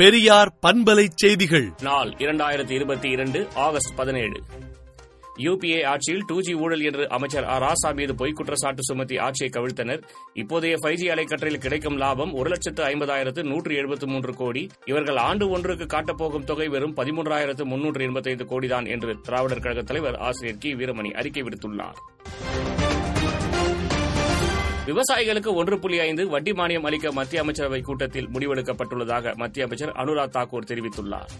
பெரியார் பண்பலை செய்திகள். நாள் இரண்டாயிரத்தி இருபத்தி இரண்டு ஆகஸ்ட் பதினேழு. யுபிஏ ஆட்சியில் டூ ஜி ஊழல் என்று அமைச்சர் ஆ ராசா மீது பொய் குற்றச்சாட்டு சுமத்தி ஆட்சியை கவிழ்த்தனர். இப்போதைய ஃபைவ் ஜி அலைக்கற்றில் கிடைக்கும் லாபம் ஒரு லட்சத்து ஐம்பதாயிரத்து நூற்று எழுபத்து மூன்று கோடி. இவர்கள் ஆண்டு ஒன்றுக்கு காட்டப்போகும் தொகை வெறும் பதிமூன்றாயிரத்து முன்னூற்று எண்பத்தைந்து கோடிதான் என்று திராவிடர் கழக தலைவர் ஆசிரியர் கி வீரமணி அறிக்கை விடுத்துள்ளார். விவசாயிகளுக்கு ஒன்று புள்ளி ஐந்து வட்டி மானியம் அளிக்க மத்திய அமைச்சரவை கூட்டத்தில் முடிவெடுக்கப்பட்டுள்ளதாக மத்திய அமைச்சர் அனுராக் தாக்கூர் தெரிவித்துள்ளார்.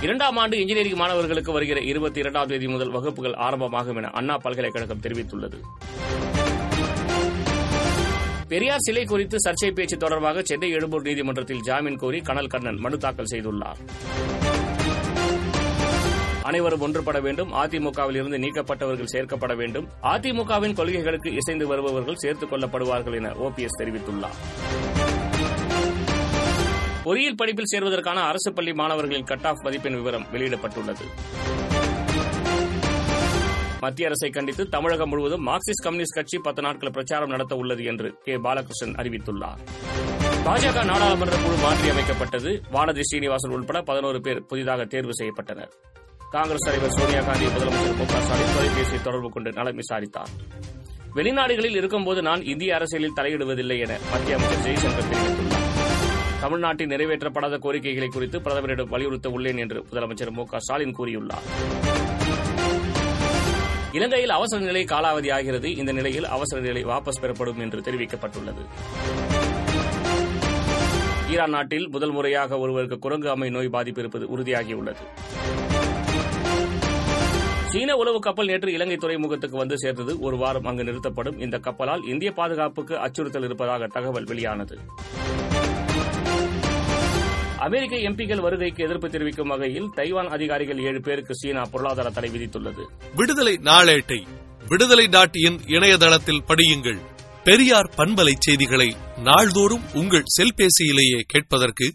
இரண்டாம் ஆண்டு இன்ஜினியரிங் மாணவர்களுக்கு வருகிற இருபத்தி இரண்டாம் தேதி முதல் வகுப்புகள் ஆரம்பமாகும் என அண்ணா பல்கலைக்கழகம் தெரிவித்துள்ளது. பெரியார் சிலை குறித்து சர்ச்சை பேச்சு தொடர்பாக சென்னை எழும்பூர் நீதிமன்றத்தில் ஜாமீன் கோரி கனல் கண்ணன் மனு தாக்கல் செய்துள்ளார். அனைவரும் ஒன்றுபட வேண்டும். அதிமுகவில் இருந்து நீக்கப்பட்டவர்கள் சேர்க்கப்பட வேண்டும். அதிமுகவின் கொள்கைகளுக்கு இசைந்து வருபவர்கள் சேர்த்துக் கொள்ளப்படுவார்கள் என ஓபிஎஸ் தெரிவித்துள்ளார். பொறியியல் படிப்பில் சேர்வதற்கான அரசு பள்ளி மாணவர்களின் கட் ஆஃப் மதிப்பெண் விவரம் வெளியிடப்பட்டுள்ளது. மத்திய அரசை கண்டித்து தமிழகம் முழுவதும் மார்க்சிஸ்ட் கம்யூனிஸ்ட் கட்சி பத்து நாட்கள் பிரச்சாரம் நடத்த உள்ளது என்று கே. பாலகிருஷ்ணன் அறிவித்துள்ளார். பாஜக நாடாளுமன்ற குழு மாற்றி அமைக்கப்பட்டது வானதி ஸ்ரீனிவாசன் உட்பட பதினோரு பேர் புதிதாக தேர்வு செய்யப்பட்டனர். காங்கிரஸ் தலைவர் சோனியா காந்தி முதலமைச்சர் மு க ஸ்டாலின் தொலைபேசியை தொடர்பு கொண்டு நலம் விசாரித்தார். வெளிநாடுகளில் இருக்கும்போது நான் இந்திய அரசியலில் தலையிடுவதில்லை என மத்திய அமைச்சர் ஜெய்சங்கர் தெரிவித்துள்ளார். தமிழ்நாட்டில் நிறைவேற்றப்படாத கோரிக்கைகளை குறித்து பிரதமரிடம் வலியுறுத்த உள்ளேன் என்று முதலமைச்சர் மு க ஸ்டாலின் கூறியுள்ளார். இலங்கையில் அவசர நிலை காலாவதியாகிறது. இந்த நிலையில் அவசர நிலை வாபஸ் பெறப்படும் என்று தெரிவிக்கப்பட்டுள்ளது. ஈரான் நாட்டில் முதல் முறையாக ஒருவருக்கு குரங்கு அம்மை நோய் பாதிப்பு இருப்பது உறுதியாகியுள்ளது. சீன உளவு கப்பல் நேற்று இலங்கை துறைமுகத்துக்கு வந்து சேர்ந்தது ஒரு வாரம் அங்கு நிறுத்தப்படும். இந்த கப்பலால் இந்திய பாதுகாப்புக்கு அச்சுறுத்தல் இருப்பதாக தகவல் வெளியானது. அமெரிக்க எம்பிக்கள் வருகைக்கு எதிர்ப்பு தெரிவிக்கும் வகையில் தைவான் அதிகாரிகள் ஏழு பேருக்கு சீனா பொருளாதார தடை விதித்துள்ளது. விடுதலை நாளேட்டை விடுதலை டாட் இன் இணையதளத்தில் படியுங்கள். பெரியார் பண்பலை செய்திகளை நாள்தோறும் உங்கள் செல்பேசியிலேயே கேட்பதற்கு